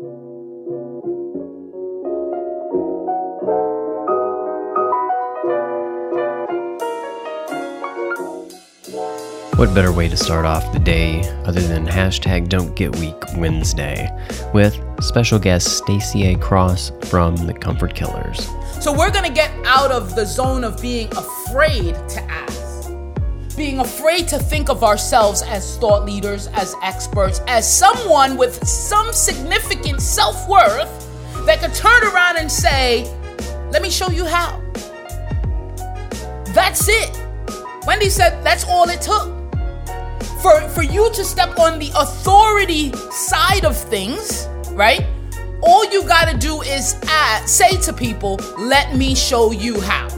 What better way to start off the day other than hashtag Don't Get Weak Wednesday with special guest Stacey A. Cross from the Comfort Killers. So we're gonna get out of the zone of being afraid to ask, being afraid to think of ourselves as thought leaders, as experts, as someone with some significant self worth that could turn around and say, Let me show you how. That's it. Wendy said that's all it took for for you to step on the authority side of things, right? All you got to do is add, say to people, "Let me show you how."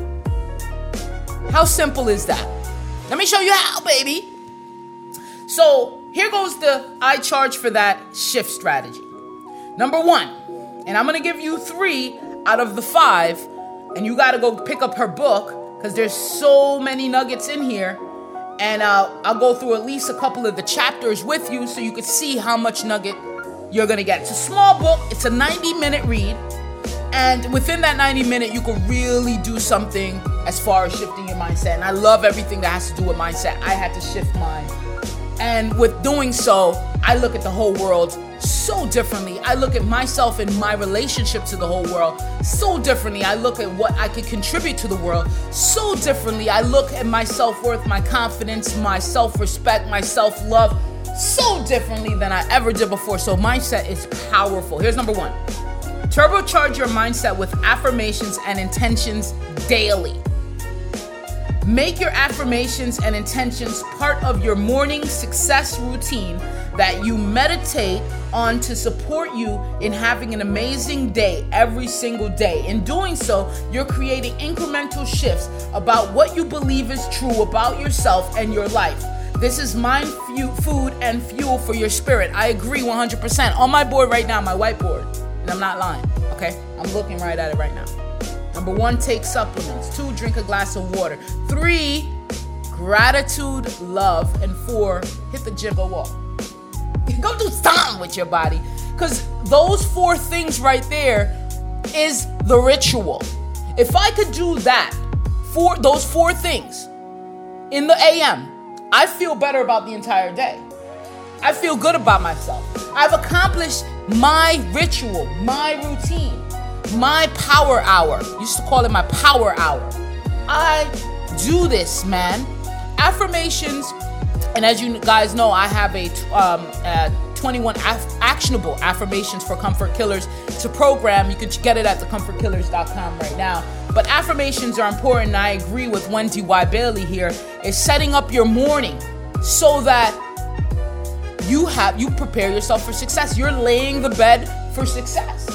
How simple is that? Let me show you how, baby. So, here goes the I charge for that shift strategy. Number 1, and I'm to give you 3 out of the 5, and you got to go pick up her book cuz there's so many nuggets in here and uh, I'll go through at least a couple of the chapters with you so you can see how much nugget you're gonna get. It's a small book, it's a 90 minute read, and within that 90 minute, you can really do something as far as shifting your mindset. And I love everything that has to do with mindset. I had to shift mine. And with doing so, I look at the whole world so differently. I look at myself and my relationship to the whole world so differently. I look at what I can contribute to the world so differently. I look at my self worth, my confidence, my self respect, my self love so differently than I ever did before. So, mindset is powerful. Here's number one turbocharge your mindset with affirmations and intentions daily. Make your affirmations and intentions part of your morning success routine that you meditate on to support you in having an amazing day every single day. In doing so, you're creating incremental shifts about what you believe is true about yourself and your life. This is mind food and fuel for your spirit. I agree 100%. On my board right now, my whiteboard, and I'm not lying, okay? I'm looking right at it right now. Number one, take supplements. Two, drink a glass of water. Three, gratitude, love. And four, hit the gym, go walk. Go do something with your body. Because those four things right there is the ritual. If I could do that, for those four things in the AM, I feel better about the entire day. I feel good about myself. I've accomplished my ritual, my routine, my power hour. used to call it my power hour. I do this, man. Affirmations and as you guys know, I have a, um, a 21 af- actionable affirmations for comfort killers. It's a program. You can get it at thecomfortkillers.com right now. But affirmations are important. I agree with Wendy Y. Bailey here. Is setting up your morning so that you have you prepare yourself for success. You're laying the bed for success.